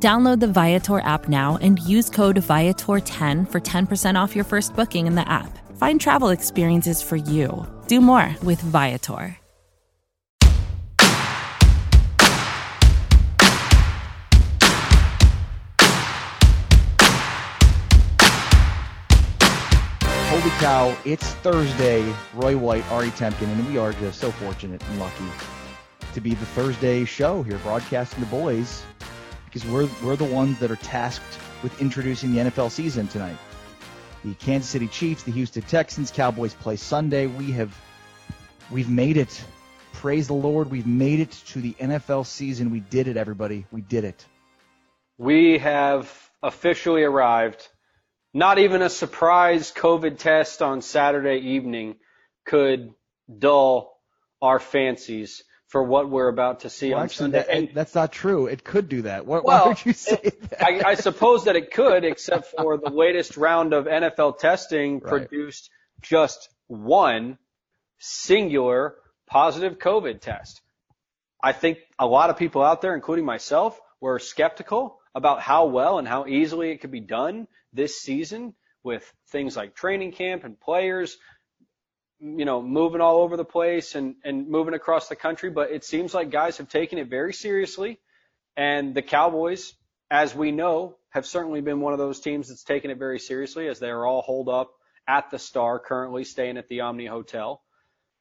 Download the Viator app now and use code Viator10 for 10% off your first booking in the app. Find travel experiences for you. Do more with Viator. Holy cow, it's Thursday. Roy White, Ari Temkin, and we are just so fortunate and lucky to be the Thursday show here broadcasting the boys because we're, we're the ones that are tasked with introducing the NFL season tonight. The Kansas City Chiefs, the Houston Texans, Cowboys play Sunday. We have we've made it. Praise the Lord, we've made it to the NFL season. We did it, everybody. We did it. We have officially arrived not even a surprise COVID test on Saturday evening could dull our fancies for what we're about to see well, on actually, Sunday. That, and, that's not true. It could do that. What, well, why would you say it, that? I, I, suppose that it could, except for the latest round of NFL testing Right. produced just one singular positive COVID test. I think a lot of people out there, including myself, were skeptical about how well and how easily it could be done this season with things like training camp and players, you know, moving all over the place and, and moving across the country. But it seems like guys have taken it very seriously. And the Cowboys, as we know, have certainly been one of those teams that's taken it very seriously as they are all holed up at the Star, currently staying at the Omni Hotel.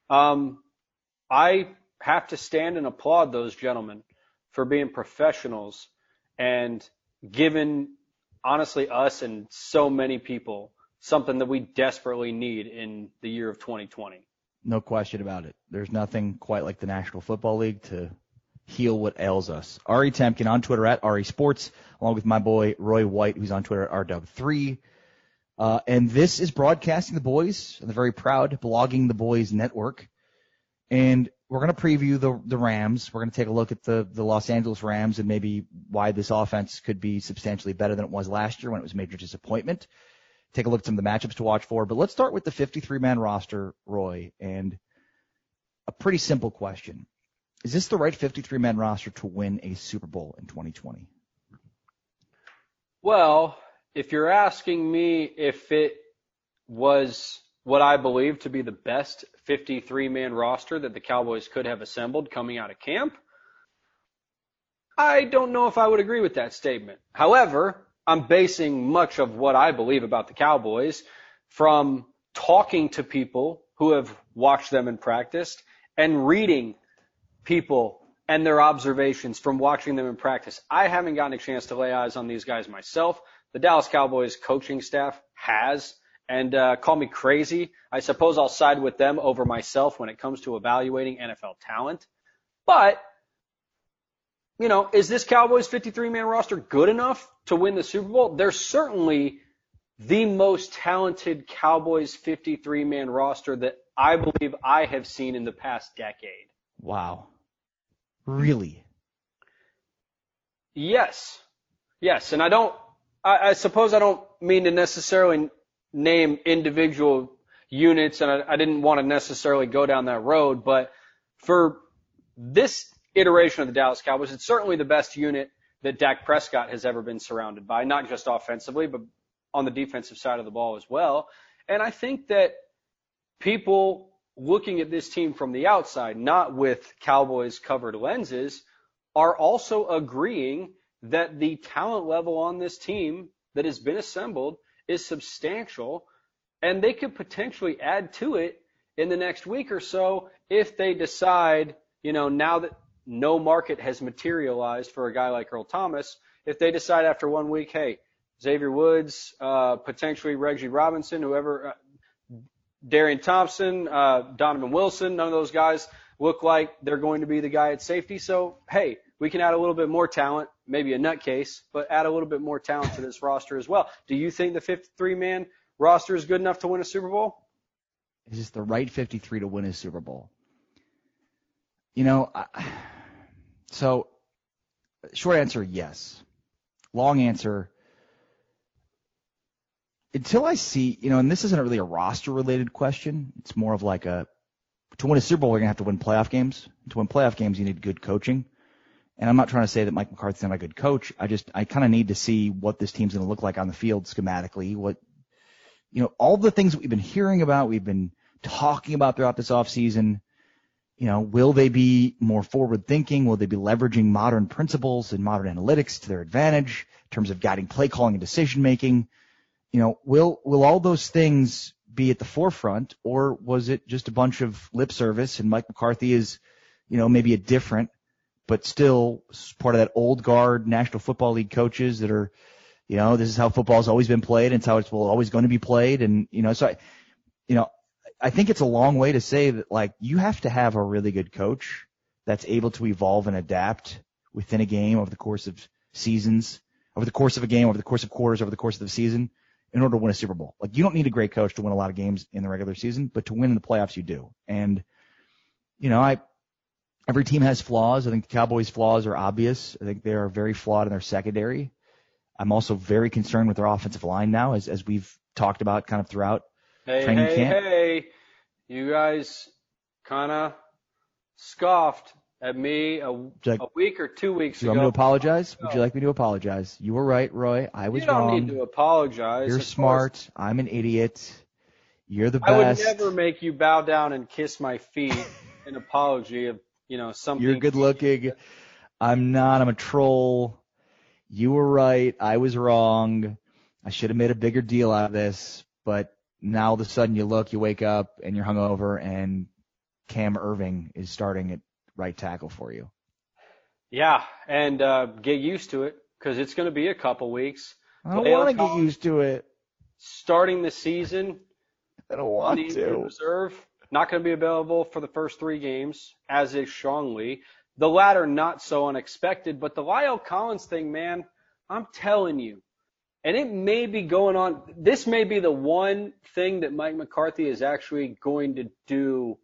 Um, I have to stand and applaud those gentlemen for being professionals and given honestly us and so many people something that we desperately need in the year of 2020. No question about it. There's nothing quite like the National Football League to heal what ails us. Ari Temkin on Twitter at Ari Sports, along with my boy Roy White, who's on Twitter at RW3. Uh, and this is Broadcasting the Boys, the very proud Blogging the Boys network. And we're going to preview the, the Rams. We're going to take a look at the, the Los Angeles Rams and maybe why this offense could be substantially better than it was last year when it was a major disappointment. Take a look at some of the matchups to watch for. But let's start with the 53 man roster, Roy, and a pretty simple question. Is this the right 53 man roster to win a Super Bowl in 2020? Well, if you're asking me if it was what I believe to be the best 53 man roster that the Cowboys could have assembled coming out of camp, I don't know if I would agree with that statement. However, I'm basing much of what I believe about the Cowboys from talking to people who have watched them and practiced and reading people and their observations from watching them in practice. I haven't gotten a chance to lay eyes on these guys myself. The Dallas Cowboys coaching staff has, and uh, call me crazy. I suppose I'll side with them over myself when it comes to evaluating NFL talent. But, you know, is this Cowboys 53 man roster good enough to win the Super Bowl? They're certainly the most talented Cowboys 53 man roster that I believe I have seen in the past decade. Wow. Really? Yes. Yes. And I don't, I, I suppose I don't mean to necessarily name individual units and I, I didn't want to necessarily go down that road, but for this iteration of the Dallas Cowboys, it's certainly the best unit that Dak Prescott has ever been surrounded by, not just offensively, but on the defensive side of the ball as well. And I think that people looking at this team from the outside, not with Cowboys covered lenses, are also agreeing that the talent level on this team that has been assembled is substantial and they could potentially add to it in the next week or so if they decide, you know, now that no market has materialized for a guy like Earl Thomas, if they decide after one week, hey, Xavier Woods, uh, potentially Reggie Robinson, whoever, uh, Darian Thompson, uh, Donovan Wilson, none of those guys look like they're going to be the guy at safety. So, hey, we can add a little bit more talent, maybe a nutcase, but add a little bit more talent to this roster as well. Do you think the 53 man roster is good enough to win a Super Bowl? Is this the right 53 to win a Super Bowl? You know, I, so short answer, yes. Long answer, until I see, you know, and this isn't really a roster related question. It's more of like a, to win a Super Bowl, you're going to have to win playoff games. To win playoff games, you need good coaching. And I'm not trying to say that Mike McCarthy's not a good coach. I just, I kind of need to see what this team's going to look like on the field schematically. What, you know, all the things we've been hearing about, we've been talking about throughout this offseason. You know, will they be more forward thinking? Will they be leveraging modern principles and modern analytics to their advantage in terms of guiding play calling and decision making? You know, will, will all those things be at the forefront or was it just a bunch of lip service and Mike McCarthy is, you know, maybe a different, but still part of that old guard National Football League coaches that are, you know, this is how football's always been played and it's how it's always going to be played. And, you know, so I, you know, I think it's a long way to say that like you have to have a really good coach that's able to evolve and adapt within a game over the course of seasons, over the course of a game, over the course of quarters, over the course of the season in order to win a Super Bowl. Like you don't need a great coach to win a lot of games in the regular season, but to win in the playoffs you do. And you know, I every team has flaws. I think the Cowboys' flaws are obvious. I think they are very flawed in their secondary. I'm also very concerned with their offensive line now, as as we've talked about kind of throughout Hey, training hey, camp. hey. You guys kind of scoffed at me a, like- a week or two weeks Do you ago. want me to apologize? Would you like me to apologize? You were right, Roy. I was wrong. you don't wrong. need to apologize. You're Of course, smart. I'm an idiot. You're the best. I would never make you bow down and kiss my feet in apology of, you know, something. You're good looking. I'm not. I'm a troll. You were right. I was wrong. I should have made a bigger deal out of this, but now all of a sudden you look, you wake up and you're hungover and Cam Erving is starting at right tackle for you. Yeah, and uh, get used to it because it's going to be a couple weeks. I don't want to get used to it. Starting the season I don't want to. reserve, not going to be available for the first three games, as is Lee. The latter not so unexpected, but the La'el Collins thing, man, I'm telling you, and it may be going on. This may be the one thing that Mike McCarthy is actually going to do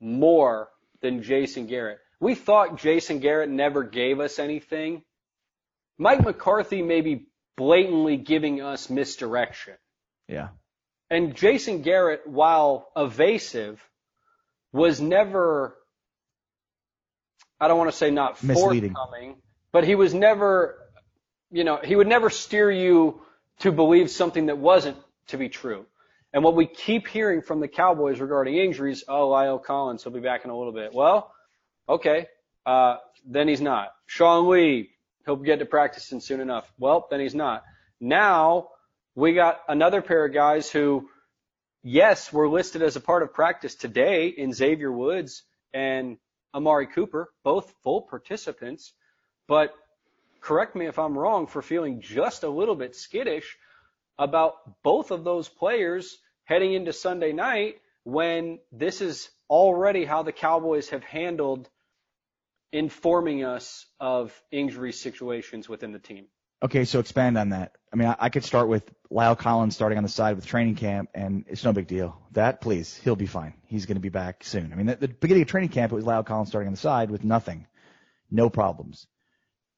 more than Jason Garrett. We thought Jason Garrett never gave us anything. Mike McCarthy may be blatantly giving us misdirection. Yeah. And Jason Garrett, while evasive, was never, I don't want to say not Misleading. forthcoming, but he was never, you know, he would never steer you to believe something that wasn't to be true. And what we keep hearing from the Cowboys regarding injuries, oh, La'el Collins, he'll be back in a little bit. Well, okay, uh, then he's not. Sean Lee, he'll get to practicing soon enough. Well, then he's not. Now we got another pair of guys who, yes, were listed as a part of practice today in Xavier Woods and Amari Cooper, both full participants. But correct me if I'm wrong for feeling just a little bit skittish about both of those players heading into Sunday night when this is already how the Cowboys have handled informing us of injury situations within the team. Okay, so expand on that. I mean, I, I could start with La'el Collins starting on the side with training camp, and it's no big deal. That, please, he'll be fine. He's going to be back soon. I mean, at the beginning of training camp, it was La'el Collins starting on the side with nothing, no problems.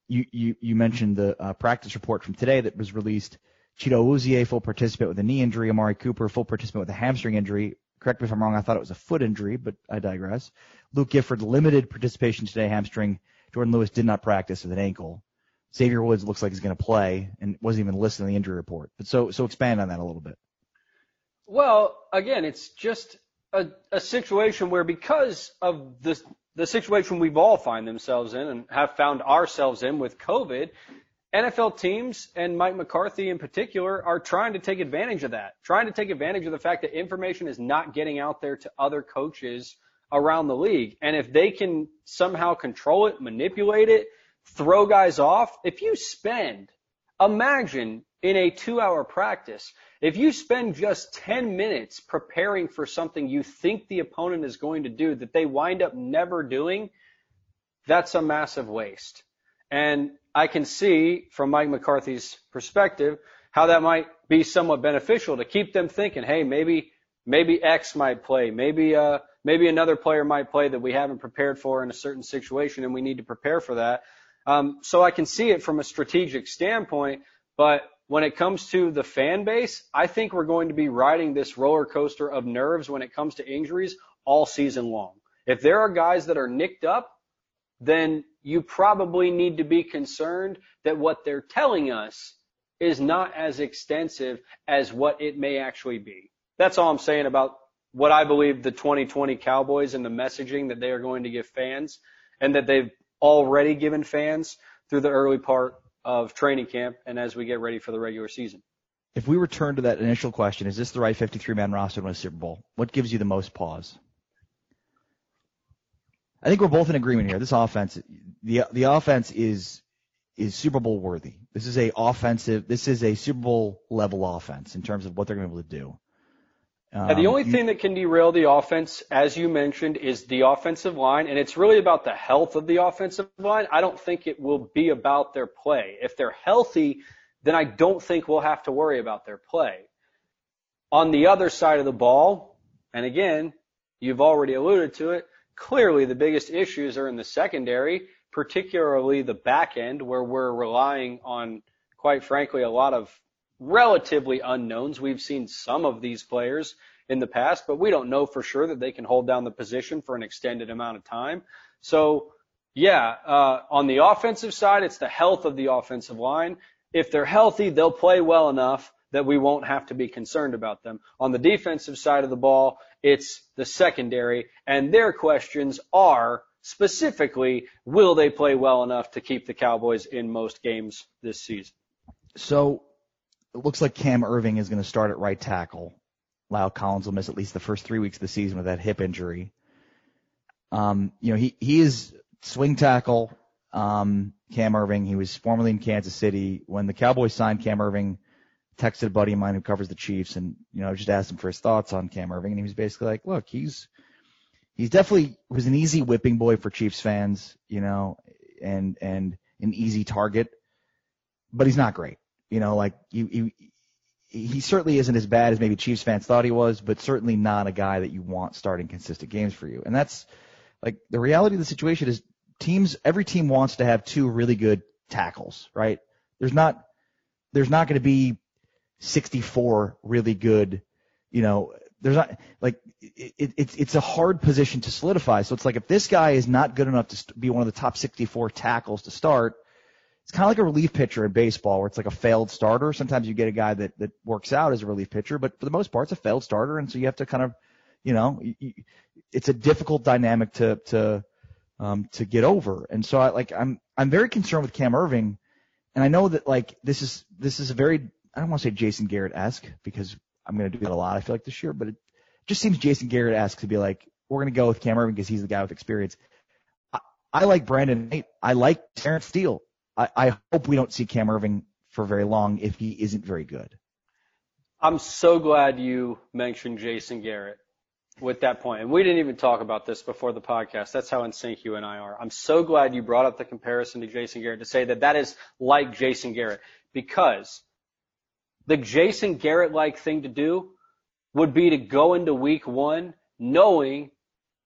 You you you mentioned the uh, practice report from today that was released. Chido Awuzie, full participant with a knee injury. Amari Cooper, full participant with a hamstring injury. Correct me if I'm wrong. I thought it was a foot injury, but I digress. Luke Gifford, limited participation today, hamstring. Jourdan Lewis did not practice with an ankle. Xavier Woods looks like he's going to play and wasn't even listed in the injury report. But so so expand on that a little bit. Well, again, it's just a, a situation where because of the the situation we've all find themselves in and have found ourselves in with COVID, NFL teams and Mike McCarthy in particular are trying to take advantage of that, trying to take advantage of the fact that information is not getting out there to other coaches around the league. And if they can somehow control it, manipulate it, throw guys off, if you spend, imagine in a two hour practice, if you spend just 10 minutes preparing for something you think the opponent is going to do that they wind up never doing, that's a massive waste. And I can see from Mike McCarthy's perspective how that might be somewhat beneficial to keep them thinking, hey, maybe maybe X might play, maybe uh maybe another player might play that we haven't prepared for in a certain situation, and we need to prepare for that. Um, so I can see it from a strategic standpoint, but when it comes to the fan base, I think we're going to be riding this roller coaster of nerves when it comes to injuries all season long. If there are guys that are nicked up, then you probably need to be concerned that what they're telling us is not as extensive as what it may actually be. That's all I'm saying about what I believe the 2020 Cowboys and the messaging that they are going to give fans and that they've already given fans through the early part of training camp and as we get ready for the regular season. If we return to that initial question, is this the right 53 man roster to win a Super Bowl? What gives you the most pause? I think we're both in agreement here. This offense, the the offense is is Super Bowl worthy. This is a offensive. This is a Super Bowl level offense in terms of what they're going to be able to do. Um, the only thing that can derail the offense, as you mentioned, is the offensive line, and it's really about the health of the offensive line. I don't think it will be about their play. If they're healthy, then I don't think we'll have to worry about their play. On the other side of the ball, and again, you've already alluded to it, clearly the biggest issues are in the secondary, particularly the back end, where we're relying on, quite frankly, a lot of relatively unknowns. We've seen some of these players in the past, but we don't know for sure that they can hold down the position for an extended amount of time. So, yeah, uh, on the offensive side, it's the health of the offensive line. If they're healthy, they'll play well enough that we won't have to be concerned about them. On the defensive side of the ball, it's the secondary, and their questions are specifically, will they play well enough to keep the Cowboys in most games this season? So it looks like Cam Erving is going to start at right tackle. La'el Collins will miss at least the first three weeks of the season with that hip injury. Um, you know, he, he is swing tackle. Um, Cam Erving, he was formerly in Kansas City. When the Cowboys signed Cam Erving, texted a buddy of mine who covers the Chiefs and, you know, just asked him for his thoughts on Cam Erving. And he was basically like, look, he's, he's definitely was an easy whipping boy for Chiefs fans, you know, and, and an easy target, but he's not great. You know, like you, you, he certainly isn't as bad as maybe Chiefs fans thought he was, but certainly not a guy that you want starting consistent games for you. And that's like the reality of the situation is teams, every team wants to have two really good tackles, right? There's not, there's not going to be 64 really good, you know, there's not like it, it, it's it's a hard position to solidify. So it's like if this guy is not good enough to be one of the top 64 tackles to start, it's kind of like a relief pitcher in baseball where it's like a failed starter. Sometimes you get a guy that, that works out as a relief pitcher, but for the most part, it's a failed starter. And so you have to kind of, you know, it's a difficult dynamic to, to, um, to get over. And so I like, I'm, I'm very concerned with Cam Erving. And I know that like this is, this is a very, I don't want to say Jason Garrett-esque because I'm going to do that a lot. I feel like this year, but it just seems Jason Garrett-esque to be like, we're going to go with Cam Erving because he's the guy with experience. I, like Brandon Knight. I like Terence Steele. I, I hope we don't see Cam Erving for very long if he isn't very good. I'm so glad you mentioned Jason Garrett with that point. And we didn't even talk about this before the podcast. That's how in sync you and I are. I'm so glad you brought up the comparison to Jason Garrett to say that that is like Jason Garrett because the Jason Garrett like thing to do would be to go into week one knowing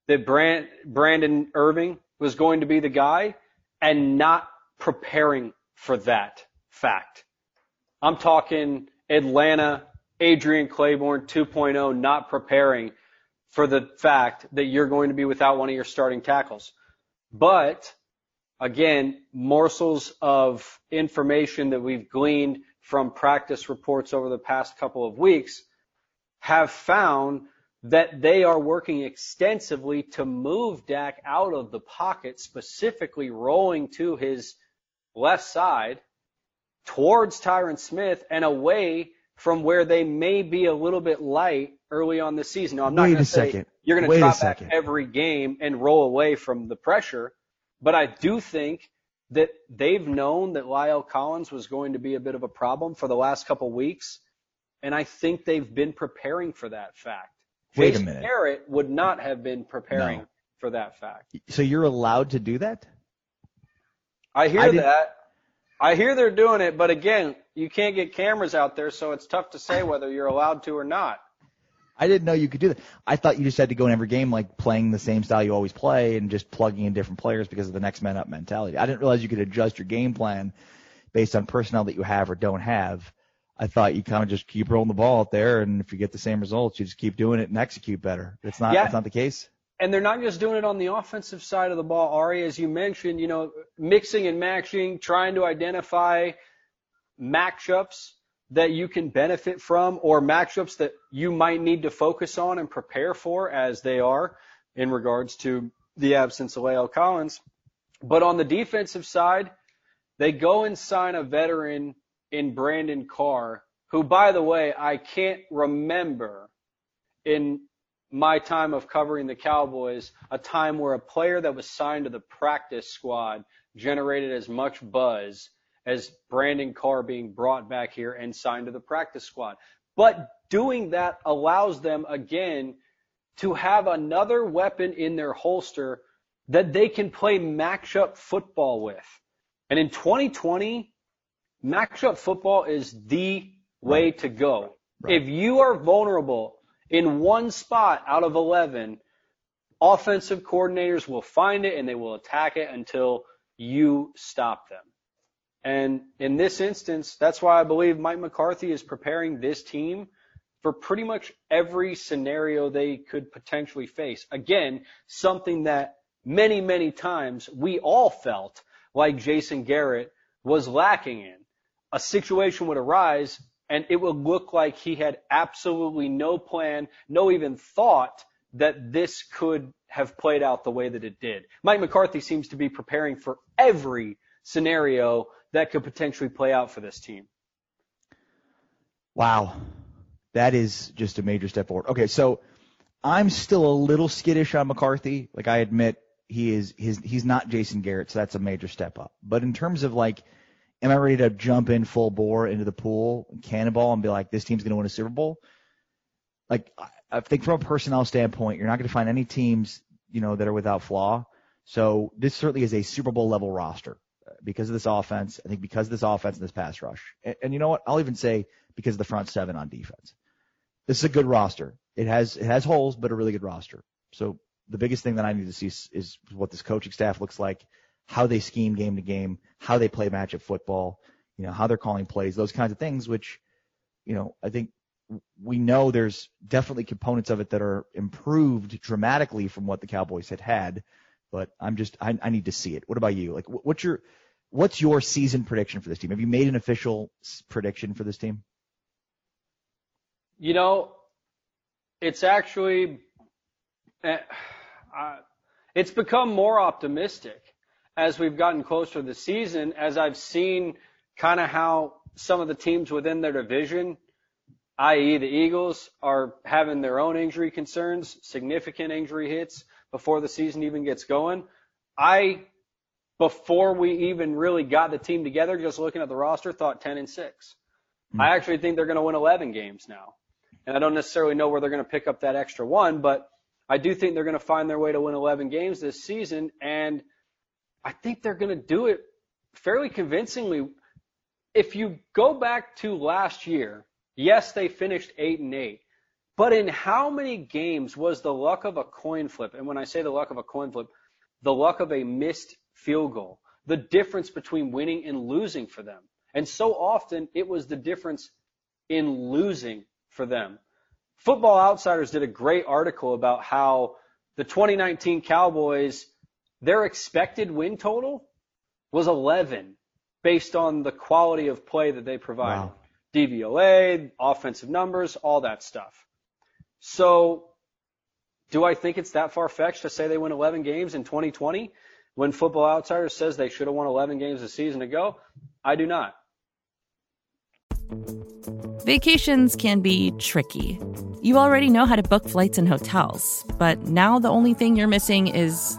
that Brand, Brandon Irving was going to be the guy and not preparing for that fact. I'm talking Atlanta, Adrian Clayborn 2.0, not preparing for the fact that you're going to be without one of your starting tackles. But again, morsels of information that we've gleaned from practice reports over the past couple of weeks have found that they are working extensively to move Dak out of the pocket, specifically rolling to his left side towards Tyron Smith and away from where they may be a little bit light early on the season. Now, I'm not going to say second. you're going to drop back every game and roll away from the pressure, but I do think that they've known that La'el Collins was going to be a bit of a problem for the last couple weeks, and I think they've been preparing for that fact. Wait Jason a minute. Garrett would not have been preparing No. for that fact. So you're allowed to do that? I hear I that. I hear they're doing it, but again, you can't get cameras out there, so it's tough to say whether you're allowed to or not. I didn't know you could do that. I thought you just had to go in every game like playing the same style you always play and just plugging in different players because of the next man up mentality. I didn't realize you could adjust your game plan based on personnel that you have or don't have. I thought you kind of just keep rolling the ball out there, and if you get the same results, you just keep doing it and execute better. It's not. Yeah. That's not the case. And they're not just doing it on the offensive side of the ball, Ari, as you mentioned. You know, mixing and matching, trying to identify matchups that you can benefit from, or matchups that you might need to focus on and prepare for, as they are in regards to the absence of La'el Collins. But on the defensive side, they go and sign a veteran in Brandon Carr, who, by the way, I can't remember in my time of covering the Cowboys a time where a player that was signed to the practice squad generated as much buzz as Brandon Carr being brought back here and signed to the practice squad. But doing that allows them again to have another weapon in their holster that they can play matchup football with. And in 2020, matchup football is the way to go. Right. If you are vulnerable in one spot out of 11, offensive coordinators will find it and they will attack it until you stop them. And in this instance, that's why I believe Mike McCarthy is preparing this team for pretty much every scenario they could potentially face. Again, something that many, many times we all felt like Jason Garrett was lacking in. A situation would arise and it would look like he had absolutely no plan, no even thought that this could have played out the way that it did. Mike McCarthy seems to be preparing for every scenario that could potentially play out for this team. Wow. That is just a major step forward. Okay, so I'm still a little skittish on McCarthy. Like I admit he is his he's not Jason Garrett, so that's a major step up. But in terms of like am I ready to jump in full bore into the pool, and cannonball and be like this team's going to win a Super Bowl? Like I, think from a personnel standpoint, you're not going to find any teams, you know, that are without flaw. So this certainly is a Super Bowl level roster because of this offense. I think because of this offense and this pass rush. And, and you know what? I'll even say because of the front seven on defense. This is a good roster. It has it has holes, but a really good roster. So the biggest thing that I need to see is, is what this coaching staff looks like, how they scheme game to game, how they play matchup football, you know, how they're calling plays, those kinds of things, which, you know, I think we know there's definitely components of it that are improved dramatically from what the Cowboys had had, but I'm just I, I need to see it. What about you? Like, what's your what's your season prediction for this team? Have you made an official prediction for this team? You know, it's actually, uh, it's become more optimistic as we've gotten closer to the season, as I've seen kind of how some of the teams within their division, i.e. the Eagles, are having their own injury concerns, significant injury hits before the season even gets going. I, before we even really got the team together, just looking at the roster, thought 10 and 6. Hmm. I actually think they're going to win 11 games now. And I don't necessarily know where they're going to pick up that extra one, but I do think they're going to find their way to win 11 games this season. And I think they're going to do it fairly convincingly. If you go back to last year, yes, they finished eight and eight, but in how many games was the luck of a coin flip? And when I say the luck of a coin flip, the luck of a missed field goal, the difference between winning and losing for them. And so often it was the difference in losing for them. Football Outsiders did a great article about how the 2019 Cowboys, their expected win total was 11 based on the quality of play that they provided. Wow. DVOA, offensive numbers, all that stuff. So do I think it's that far fetched to say they win 11 games in 2020 when Football Outsiders says they should have won 11 games a season ago? I do not. Vacations can be tricky. You already know how to book flights and hotels, but now the only thing you're missing is,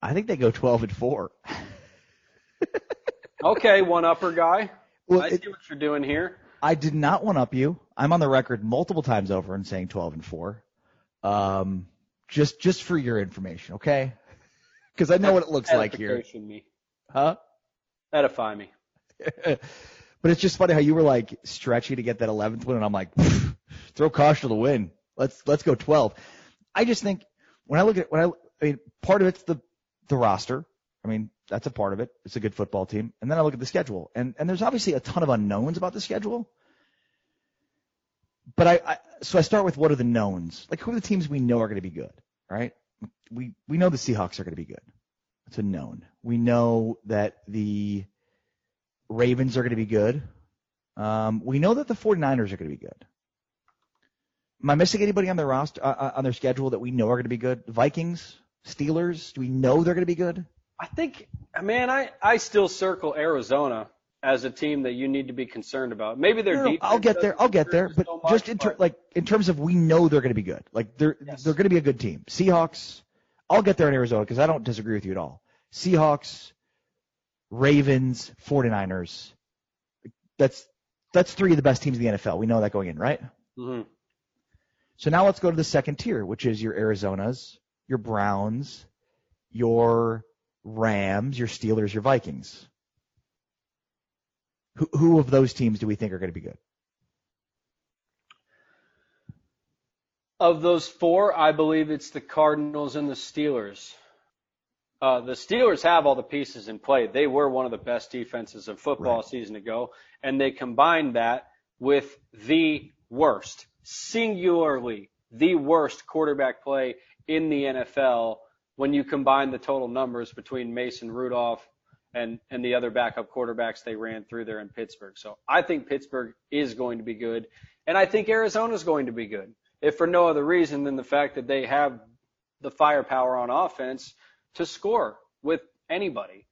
I think they go 12 and 4. okay, one upper guy. Well, I it- see what you're doing here. I did not one up you. I'm on the record multiple times over and saying 12 and 4. Um, just, just for your information, okay? Because I know what it looks like here. Me. Huh? Edify me. but it's just funny how you were like stretchy to get that 11th win, and I'm like, throw caution to the wind. Let's let's go 12. I just think when I look at when I, I mean, part of it's the the roster. I mean, that's a part of it. It's a good football team, and then I look at the schedule, and and there's obviously a ton of unknowns about the schedule. But I, I so I start with what are the knowns? Like who are the teams we know are going to be good, right? We we know the Seahawks are going to be good. It's a known. We know that the Ravens are going to be good. Um, we know that the 49ers are going to be good. Am I missing anybody on their roster, uh, uh, on their schedule that we know are going to be good? Vikings, Steelers, do we know they're going to be good? I think, man, I, I still circle Arizona as a team that you need to be concerned about. Maybe they're. no. I'll get there. I'll get there. But so much, just in ter- but- like in terms of we know they're going to be good. Like they're Yes. they're going to be a good team. Seahawks. I'll get there in Arizona because I don't disagree with you at all. Seahawks, Ravens, 49ers. That's that's three of the best teams in the NFL. We know that going in, right? Mhm. So now let's go to the second tier, which is your Arizonas, your Browns, your Rams, your Steelers, your Vikings. Who, who of those teams do we think are going to be good? Of those four, I believe it's the Cardinals and the Steelers. Uh, the Steelers have all the pieces in play. They were one of the best defenses of football Right. a season ago, and they combined that with the worst, singularly the worst quarterback play in the NFL when you combine the total numbers between Mason Rudolph and, and the other backup quarterbacks they ran through there in Pittsburgh. So I think Pittsburgh is going to be good, and I think Arizona is going to be good, if for no other reason than the fact that they have the firepower on offense to score with anybody.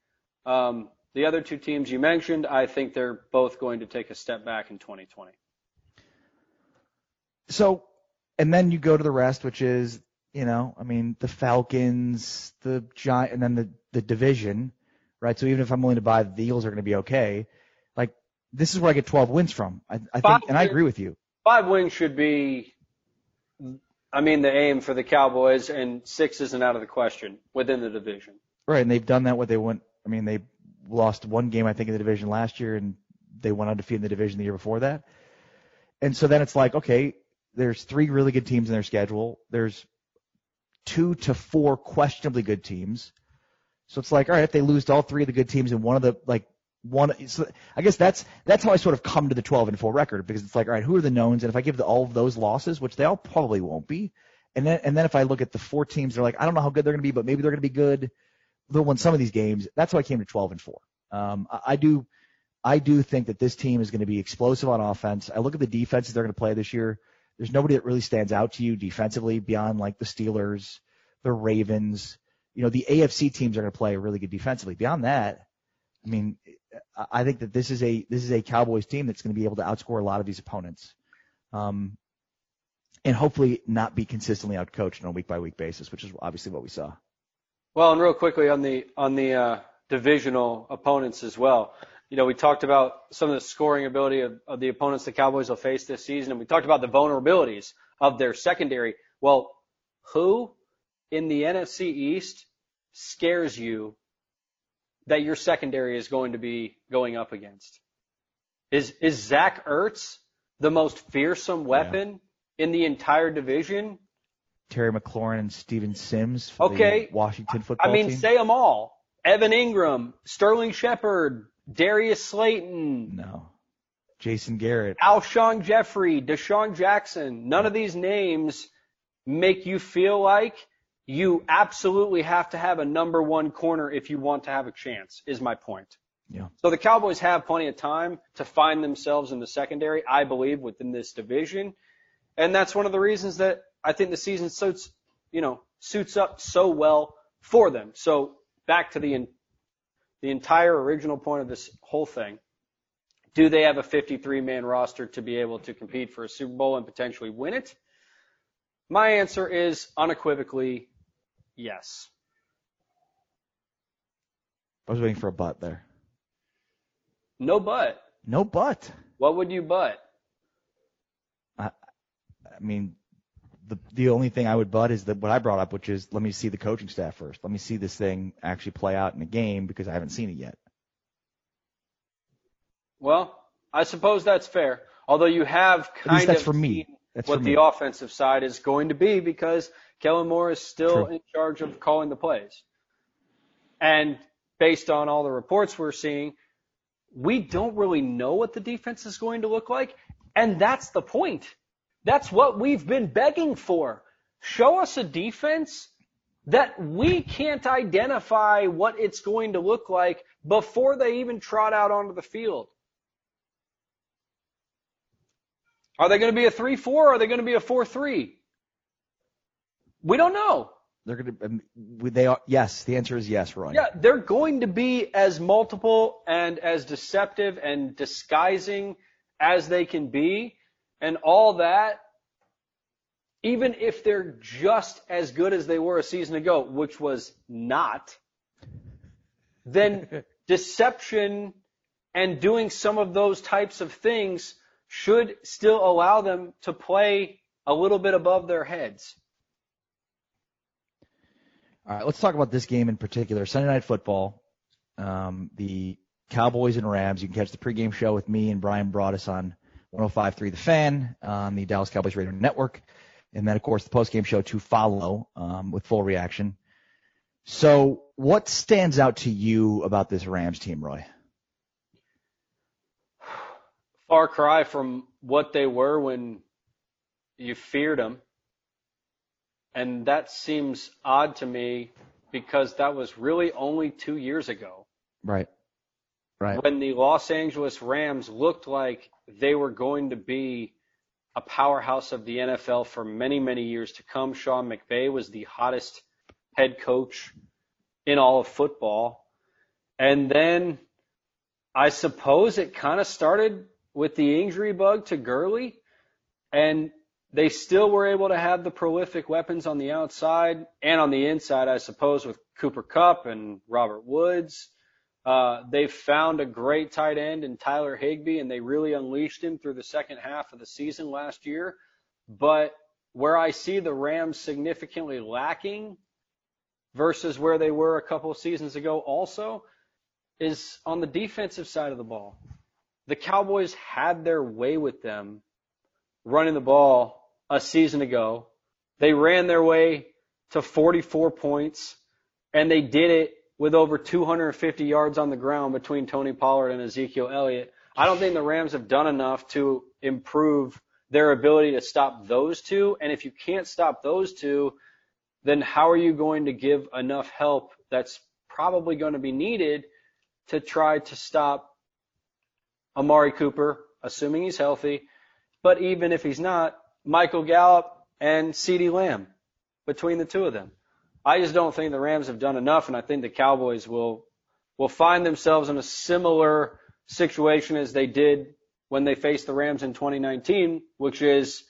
Um, the other two teams you mentioned, I think they're both going to take a step back in 2020. So, and then you go to the rest, which is, you know, I mean, the Falcons, the Giant, and then the, the division, right? So even if I'm willing to buy the Eagles are going to be okay, like, this is where I get 12 wins from. I, I Five think, and I agree with you. Five wins should be, I mean, the aim for the Cowboys, and six isn't out of the question within the division. Right, and they've done that. What they went, I mean, they lost one game, I think, in the division last year, and they went undefeated in the division the year before that. And so then it's like, okay, there's three really good teams in their schedule. There's two to four questionably good teams. So it's like, all right, if they lose to all three of the good teams and one of the like one, so I guess that's that's how I sort of come to the 12 and four record because it's like, all right, who are the knowns? And if I give the, all of those losses, which they all probably won't be, and then and then if I look at the four teams, they're like, I don't know how good they're going to be, but maybe they're going to be good. They'll win some of these games. That's how I came to 12 and four. Um, I, I do, I do think that this team is going to be explosive on offense. I look at the defenses they're going to play this year. There's nobody that really stands out to you defensively beyond like the Steelers, the Ravens. You know, the AFC teams are going to play really good defensively. Beyond that, I mean, I- think that this is a this is a Cowboys team that's going to be able to outscore a lot of these opponents, um, and hopefully not be consistently outcoached on a week by week basis, which is obviously what we saw. Well, and real quickly on the on the uh, divisional opponents as well. You know, we talked about some of the scoring ability of, of the opponents the Cowboys will face this season, and we talked about the vulnerabilities of their secondary. Well, who in the NFC East scares you that your secondary is going to be going up against? Is is Zach Ertz the most fearsome weapon in the entire division. Terry McLaurin and Steven Sims for Okay. Washington football I mean, team. say them all. Evan Engram, Sterling Shepard, Darius Slayton, no. Jason Garrett. Alshon Jeffery, DeSean Jackson. None of these names make you feel like you absolutely have to have a number one corner if you want to have a chance, is my point. Yeah. So the Cowboys have plenty of time to find themselves in the secondary, I believe, within this division. And that's one of the reasons that I think the season suits, you know, suits up so well for them. So back to the, the entire original point of this whole thing. Do they have a 53 man roster to be able to compete for a Super Bowl and potentially win it? My answer is unequivocally yes. I was waiting for a butt there. No butt. No butt. What would you but? I mean, the the only thing I would butt is that what I brought up, which is let me see the coaching staff first. Let me see this thing actually play out in a game because I haven't seen it yet. Well, I suppose that's fair. Although you have kind that's of for me. seen That's what for the offensive side is going to be because Kellen Moore is still True. in charge of calling the plays. And based on all the reports we're seeing, we don't really know what the defense is going to look like. And that's the point. That's what we've been begging for. Show us a defense that we can't identify what it's going to look like before they even trot out onto the field. Are they going to be a 3-4 or are they going to be a 4-3? We don't know. They're gonna. um, They are. Yes. The answer is yes, Roy. Yeah, they're going to be as multiple and as deceptive and disguising as they can be and all that, even if they're just as good as they were a season ago, which was not, then deception and doing some of those types of things should still allow them to play a little bit above their heads. All right, let's talk about this game in particular. Sunday Night Football, um, the Cowboys and Rams. You can catch the pregame show with me and Brian Broaddus on 105.3 The Fan on the Dallas Cowboys Radio Network, and then of course the postgame show to follow um, with full reaction. So, what stands out to you about this Rams team, Roy? far cry from what they were when you feared them. And that seems odd to me because that was really only two years ago Right. Right. when the Los Angeles Rams looked like they were going to be a powerhouse of the NFL for many, many years to come. Sean McVay was the hottest head coach in all of football. And then I suppose it kind of started with the injury bug to Gurley and they still were able to have the prolific weapons on the outside and on the inside, I suppose, with Cooper Kupp and Robert Woods. Uh, they found a great tight end in Tyler Higbee, and they really unleashed him through the second half of the season last year. But where I see the Rams significantly lacking versus where they were a couple of seasons ago also is on the defensive side of the ball. The Cowboys had their way with them running the ball a season ago. They ran their way to 44 points and they did it with over 250 yards on the ground between Tony Pollard and Ezekiel Elliott. I don't think the Rams have done enough to improve their ability to stop those two. And if you can't stop those two, then how are you going to give enough help that's probably going to be needed to try to stop Amari Cooper, assuming he's healthy, but even if he's not, Michael Gallup and CeeDee Lamb between the two of them. I just don't think the Rams have done enough, and I think the Cowboys will will find themselves in a similar situation as they did when they faced the Rams in 2019, which is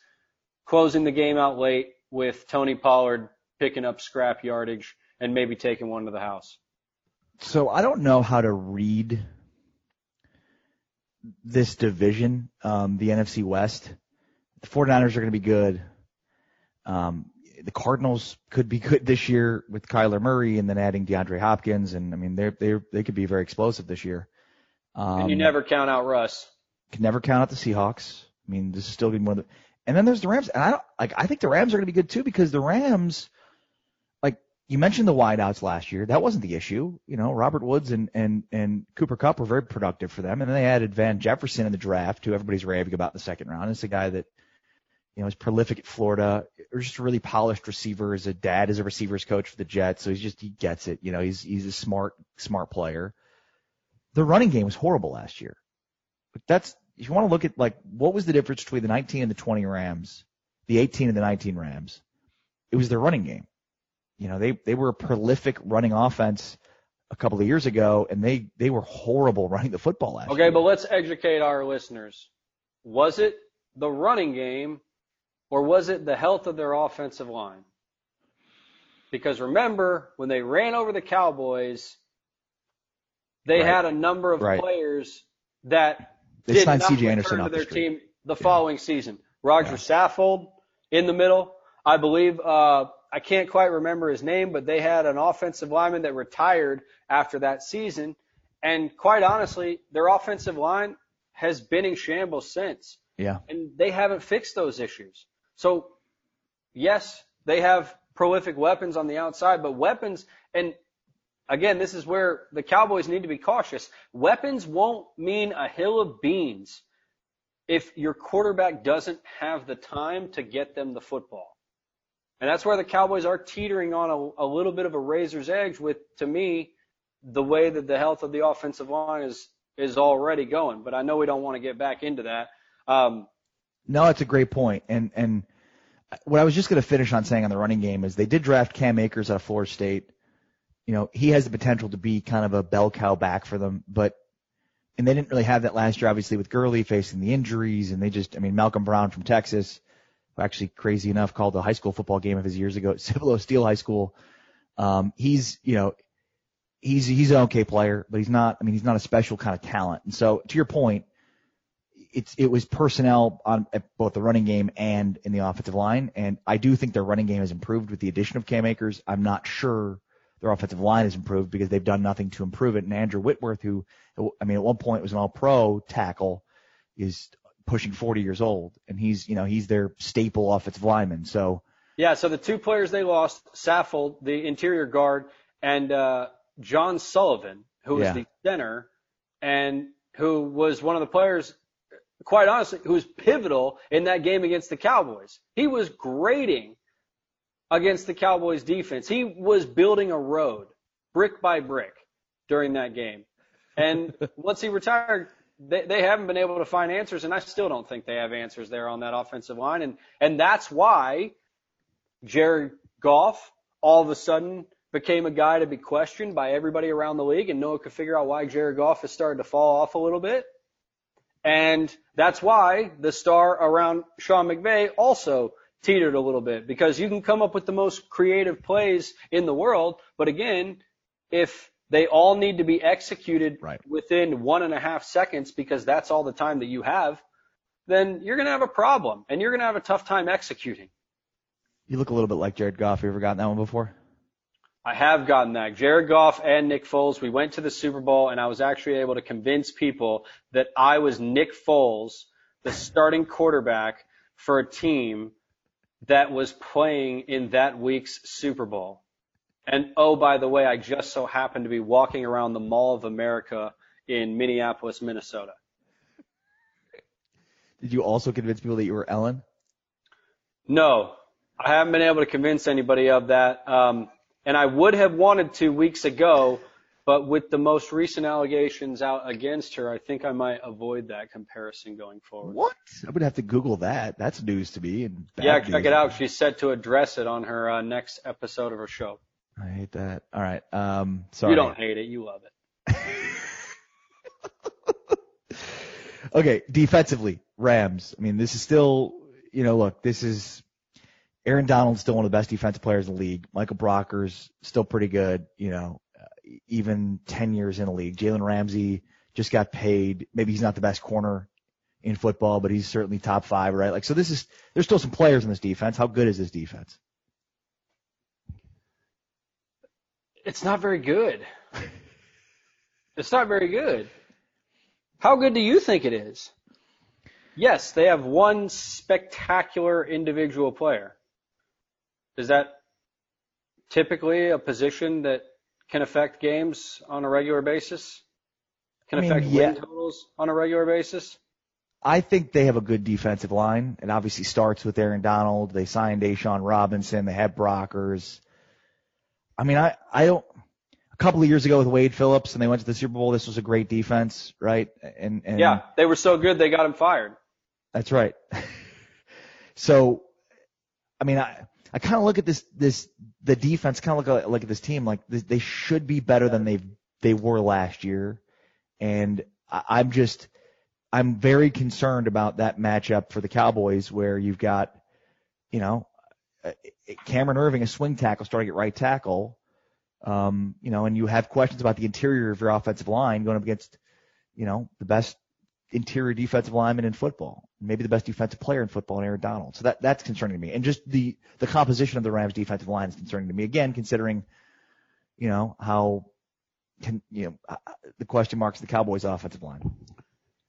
closing the game out late with Tony Pollard picking up scrap yardage and maybe taking one to the house. So I don't know how to read this division, um, the NFC West. The 49ers are going to be good. Um, the Cardinals could be good this year with Kyler Murray and then adding DeAndre Hopkins. And I mean, they're, they're, they could be very explosive this year. Um, and you never count out Russ. can never count out the Seahawks. I mean, this is still going to be one of the, And then there's the Rams, and I don't like. I think the Rams are going to be good too because the Rams, like you mentioned, the wideouts last year. That wasn't the issue. You know, Robert Woods and and and Cooper Kupp were very productive for them, and then they added Van Jefferson in the draft, who everybody's raving about in the second round. It's a guy that you know, is prolific at Florida. Or just a really polished receiver. As a dad, as a receivers coach for the Jets, so he's just he gets it. You know, he's he's a smart smart player. The running game was horrible last year, but that's if you want to look at like what was the difference between the 19 and the 20 Rams, the 18 and the 19 Rams, it was their running game. You know, they they were a prolific running offense a couple of years ago, and they they were horrible running the football last okay, year. Okay, but let's educate our listeners. Was it the running game or was it the health of their offensive line? Because remember, when they ran over the Cowboys, they right. had a number of right. players that they did signed not CJ Anderson to their the team the yeah. following season. Rodger yeah. Saffold in the middle. I believe, uh, I can't quite remember his name, but they had an offensive lineman that retired after that season. And quite honestly, their offensive line has been in shambles since. Yeah. And they haven't fixed those issues. So yes, they have prolific weapons on the outside, but weapons, and again, this is where the Cowboys need to be cautious. Weapons won't mean a hill of beans if your quarterback doesn't have the time to get them the football. And that's where the Cowboys are teetering on a, a little bit of a razor's edge with, to me, the way that the health of the offensive line is, is already going. But I know we don't want to get back into that. Um, no, it's a great point. And and what I was just going to finish on saying on the running game is they did draft Cam Akers out of Florida State. You know, he has the potential to be kind of a bell cow back for them, but and they didn't really have that last year, obviously, with Gurley facing the injuries, and they just, I mean, Malcolm Brown from Texas, who actually crazy enough called the high school football game of his years ago at Cibolo Steele High School. Um, he's, you know, he's he's an okay player, but he's not. I mean, he's not a special kind of talent. And so, to your point, it's it was personnel on at both the running game and in the offensive line, and I do think their running game has improved with the addition of Cam Akers. I'm not sure their offensive line has improved because they've done nothing to improve it. And Andrew Whitworth, who I mean, at one point was an All-Pro tackle, is pushing 40 years old, and he's you know he's their staple offensive lineman. So yeah, so the two players they lost, Saffold, the interior guard, and uh, John Sullivan, who was Yeah. the center, and who was one of the players, quite honestly, who was pivotal in that game against the Cowboys. He was grading against the Cowboys defense. He was building a road brick by brick during that game. And once he retired, they, they haven't been able to find answers, and I still don't think they have answers there on that offensive line. And and that's why Jared Goff all of a sudden became a guy to be questioned by everybody around the league, and no one could figure out why Jared Goff has started to fall off a little bit. And that's why the star around Sean McVay also teetered a little bit because you can come up with the most creative plays in the world, but again, if they all need to be executed Right. within one and a half seconds because that's all the time that you have, then you're going to have a problem and you're going to have a tough time executing. you look a little bit like Jared Goff. You ever gotten that one before? I have gotten that. Jared Goff and Nick Foles, we went to the Super Bowl and I was actually able to convince people that I was Nick Foles, the starting quarterback for a team that was playing in that week's Super Bowl. And oh, by the way, I just so happened to be walking around the Mall of America in Minneapolis, Minnesota. Did you also convince people that you were Ellen? No, I haven't been able to convince anybody of that. Um, and I would have wanted to weeks ago, but with the most recent allegations out against her, I think I might avoid that comparison going forward. What? I'm gonna have to Google that. That's news to me. And Yeah, check it out. She's set to address it on her uh, next episode of her show. I hate that. All right. Um, sorry. You don't hate it, you love it. Okay, defensively, Rams. I mean, this is still, you know, look, this is Aaron Donald's still one of the best defensive players in the league. Michael Brockers still pretty good, you know, even 10 years in the league. Jalen Ramsey just got paid. Maybe he's not the best corner in football, but he's certainly top five, right? Like, so this is, there's still some players in this defense. How good is this defense? It's not very good. It's not very good. How good do you think it is? Yes, they have one spectacular individual player. Is that typically a position that can affect games on a regular basis? Can I mean, affect yeah. win totals on a regular basis? I think they have a good defensive line. It obviously starts with Aaron Donald. They signed A'Shawn Robinson. They have Brockers. I mean, I, I don't, a couple of years ago with Wade Phillips and they went to the Super Bowl, this was a great defense, right? And, and Yeah, they were so good they got him fired. That's right. so, I mean, I, I kind of look at this, this, the defense kind of look at, look at this team like they should be better than they they were last year. And I, I'm just, I'm very concerned about that matchup for the Cowboys where you've got, you know, uh, Cameron Erving, a swing tackle starting at right tackle. Um, you know, and you have questions about the interior of your offensive line going up against, you know, the best interior defensive lineman in football, maybe the best defensive player in football, in Aaron Donald. So that that's concerning to me, and just the the composition of the Rams' defensive line is concerning to me. Again, considering, you know, how, can, you know, uh, the question marks the Cowboys' offensive line.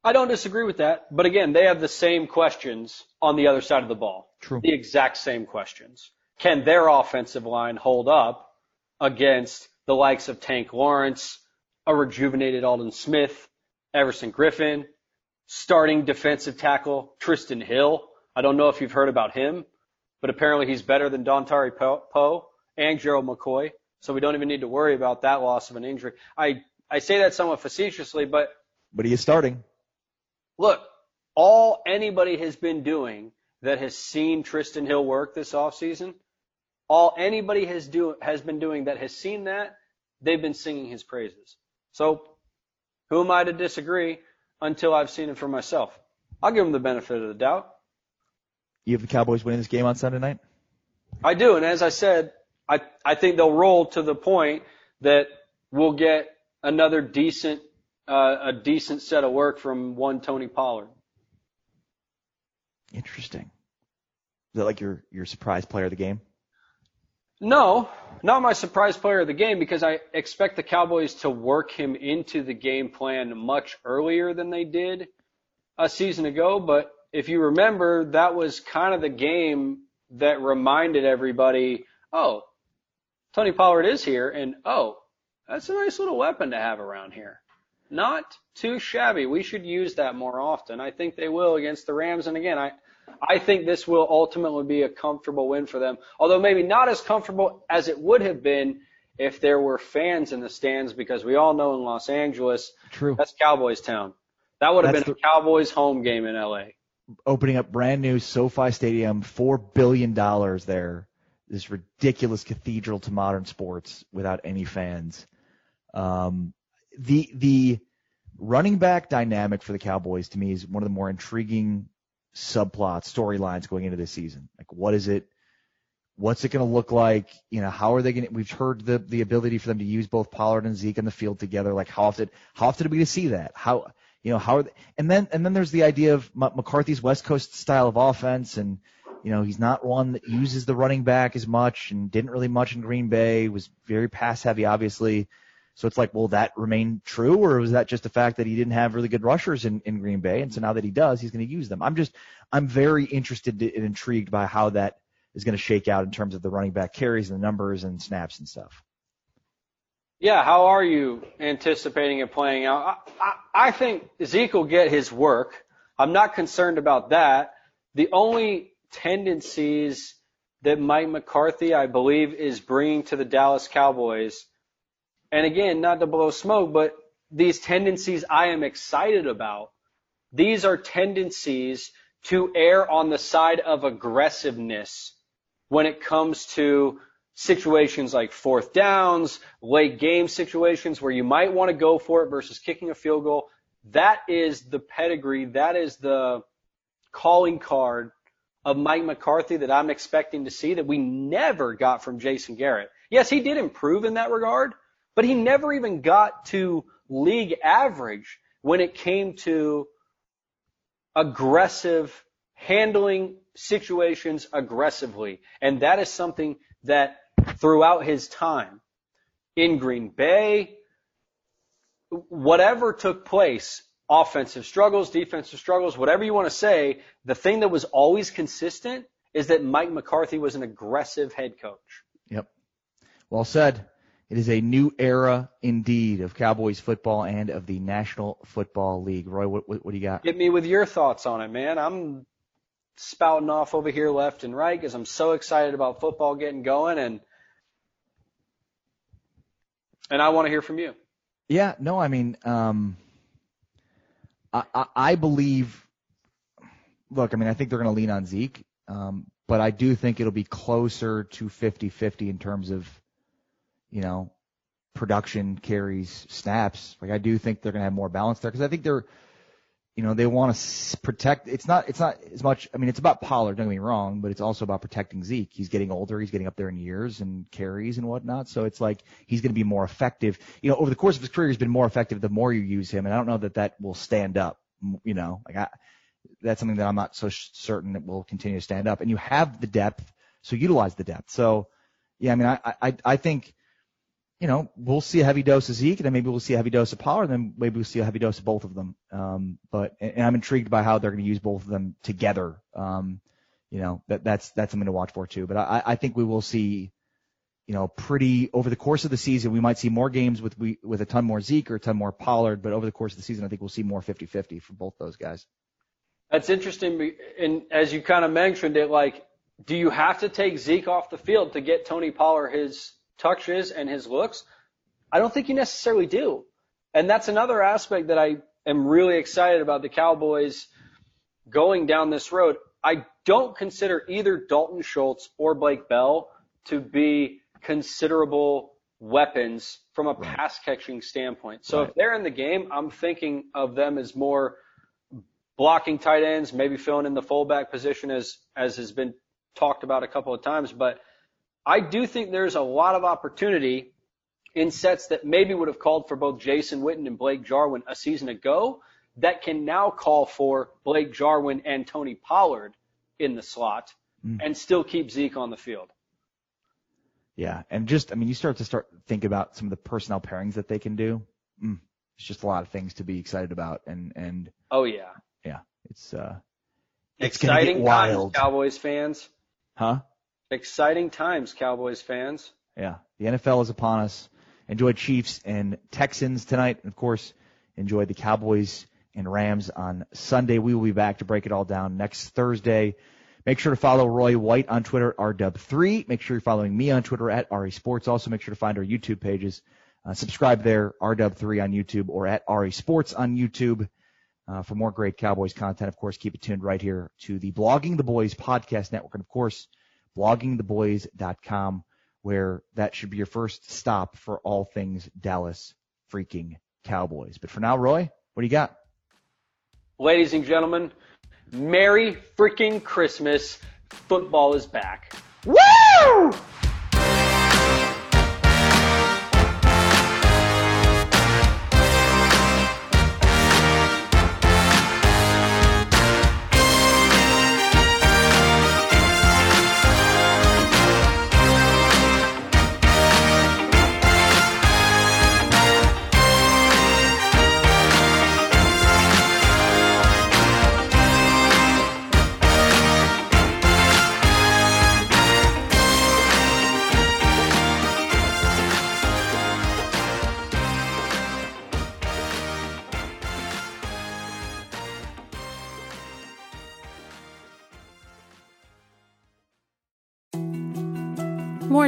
I don't disagree with that, but again, they have the same questions on the other side of the ball. True. The exact same questions. Can their offensive line hold up against the likes of Tank Lawrence, a rejuvenated Aldon Smith, Everson Griffen, starting defensive tackle Trysten Hill? I don't know if you've heard about him, but apparently he's better than Dontari Poe and Gerald McCoy. So we don't even need to worry about that loss of an injury. I, I say that somewhat facetiously, but But he is starting. look, all anybody has been doing that has seen Trysten Hill work this offseason, all anybody has do has been doing that has seen that, they've been singing his praises. So who am I to disagree until I've seen it for myself? I'll give him the benefit of the doubt. You have the Cowboys winning this game on Sunday night. I do, and as I said, I I think they'll roll to the point that we'll get another decent uh, a decent set of work from one Tony Pollard. Interesting. Is that like your your surprise player of the game? No, not my surprise player of the game because I expect the Cowboys to work him into the game plan much earlier than they did a season ago. But if you remember, that was kind of the game that reminded everybody, oh, Tony Pollard is here, and oh, that's a nice little weapon to have around here. Not too shabby. We should use that more often. I think they will against the Rams. And again, I, I think this will ultimately be a comfortable win for them, although maybe not as comfortable as it would have been if there were fans in the stands, because we all know in Los Angeles, True. that's Cowboys town. That would have That's been the- a Cowboys home game in LA. Opening up brand new SoFi Stadium, four billion dollars there. This ridiculous cathedral to modern sports without any fans. Um, the the running back dynamic for the Cowboys to me is one of the more intriguing subplots, storylines going into this season. Like, what is it? What's it going to look like? You know, how are they going to, we've heard the, the ability for them to use both Pollard and Zeke on the field together. Like, how often, how often are we going to see that? How, you know, how are they, and then, and then there's the idea of M- McCarthy's West Coast style of offense and, you know, he's not one that uses the running back as much and didn't really much in Green Bay, was very pass heavy, obviously. So it's like, will that remain true, or was that just the fact that he didn't have really good rushers in, in Green Bay, and so now that he does, he's going to use them? I'm just, I'm very interested and intrigued by how that is going to shake out in terms of the running back carries and the numbers and snaps and stuff. Yeah, how are you anticipating it playing out? I, I, I think Zeke will get his work. I'm not concerned about that. The only tendencies that Mike McCarthy, I believe, is bringing to the Dallas Cowboys, and again, not to blow smoke, but these tendencies I am excited about. These are tendencies to err on the side of aggressiveness when it comes to situations like fourth downs, late game situations where you might want to go for it versus kicking a field goal. That is the pedigree. That is the calling card of Mike McCarthy that I'm expecting to see that we never got from Jason Garrett. Yes, he did improve in that regard, but he never even got to league average when it came to aggressive handling situations aggressively. And that is something that throughout his time in Green Bay, whatever took place, offensive struggles, defensive struggles, whatever you want to say, the thing that was always consistent is that Mike McCarthy was an aggressive head coach. Yep. Well said. It is a new era indeed of Cowboys football and of the National Football League. Roy, what, what, what do you got? Get me with your thoughts on it, man. I'm spouting off over here left and right because I'm so excited about football getting going and and I want to hear from you. Yeah, no, I mean, um, I, I, I believe. Look, I mean, I think they're going to lean on Zeke, um, but I do think it'll be closer to 50-50 in terms of, you know, production, carries, snaps. Like I do think they're going to have more balance there because I think they're, you know, they want to protect. It's not, it's not as much. I mean, it's about Pollard. Don't get me wrong, but it's also about protecting Zeke. He's getting older. He's getting up there in years and carries and whatnot. So it's like he's going to be more effective. You know, over the course of his career, he's been more effective the more you use him. And I don't know that that will stand up. You know, like I, that's something that I'm not so certain it will continue to stand up. And you have the depth, so utilize the depth. So, yeah, I mean, I, I, I think you know, we'll see a heavy dose of Zeke, and then maybe we'll see a heavy dose of Pollard, and then maybe we'll see a heavy dose of both of them. Um, but and I'm intrigued by how they're going to use both of them together. Um, you know, that that's that's something to watch for too. But I, I think we will see, you know, pretty over the course of the season, we might see more games with we with a ton more Zeke or a ton more Pollard. But over the course of the season, I think we'll see more 50-50 for both those guys. That's interesting, and as you kind of mentioned it, like, do you have to take Zeke off the field to get Tony Pollard his touches and his looks? I don't think you necessarily do. And that's another aspect that I am really excited about the Cowboys going down this road. I don't consider either Dalton Schultz or Blake Bell to be considerable weapons from a right. pass catching standpoint. So right. if they're in the game, I'm thinking of them as more blocking tight ends, maybe filling in the fullback position as as has been talked about a couple of times, but I do think there's a lot of opportunity in sets that maybe would have called for both Jason Witten and Blake Jarwin a season ago that can now call for Blake Jarwin and Tony Pollard in the slot mm. and still keep Zeke on the field. Yeah, and just I mean, you start to start think about some of the personnel pairings that they can do. Mm, it's just a lot of things to be excited about, and and oh yeah, yeah, it's uh, it's exciting times, Cowboys fans. Huh? Exciting times, Cowboys fans. Yeah, the NFL is upon us. Enjoy Chiefs and Texans tonight. And of course, enjoy the Cowboys and Rams on Sunday. We will be back to break it all down next Thursday. Make sure to follow Roy White on Twitter, at RW3. Make sure you're following me on Twitter at RE Sports. Also, make sure to find our YouTube pages. Uh, subscribe there, RW3 on YouTube or at RE Sports on YouTube. Uh, for more great Cowboys content, of course, keep it tuned right here to the Blogging the Boys podcast network. And of course, bloggingtheboys.com, where that should be your first stop for all things Dallas freaking Cowboys. But for now, Roy, what do you got? Ladies and gentlemen, Merry freaking Christmas. Football is back. Woo!